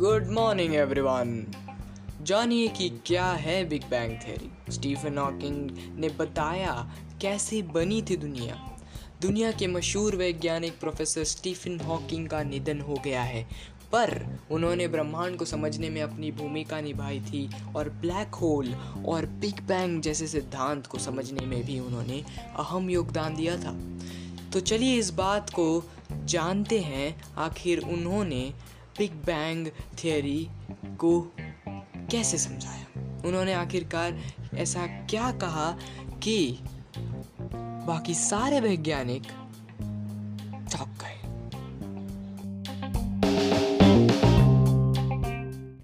Morning everyone जानिए कि क्या है big bang theory Stephen Hawking ने बताया कैसे बनी थी दुनिया. दुनिया के मशहूर वैज्ञानिक प्रोफेसर स्टीफन हॉकिंग का निधन हो गया है, पर उन्होंने ब्रह्मांड को समझने में अपनी भूमिका निभाई थी और ब्लैक होल और बिग बैंग जैसे सिद्धांत को समझने में भी उन्होंने अहम योगदान दिया था. तो चलिए इस बात को जानते हैं, आखिर उन्होंने बिग बैंग थियोरी को कैसे समझाया? उन्होंने आखिरकार ऐसा क्या कहा कि बाकी सारे वैज्ञानिक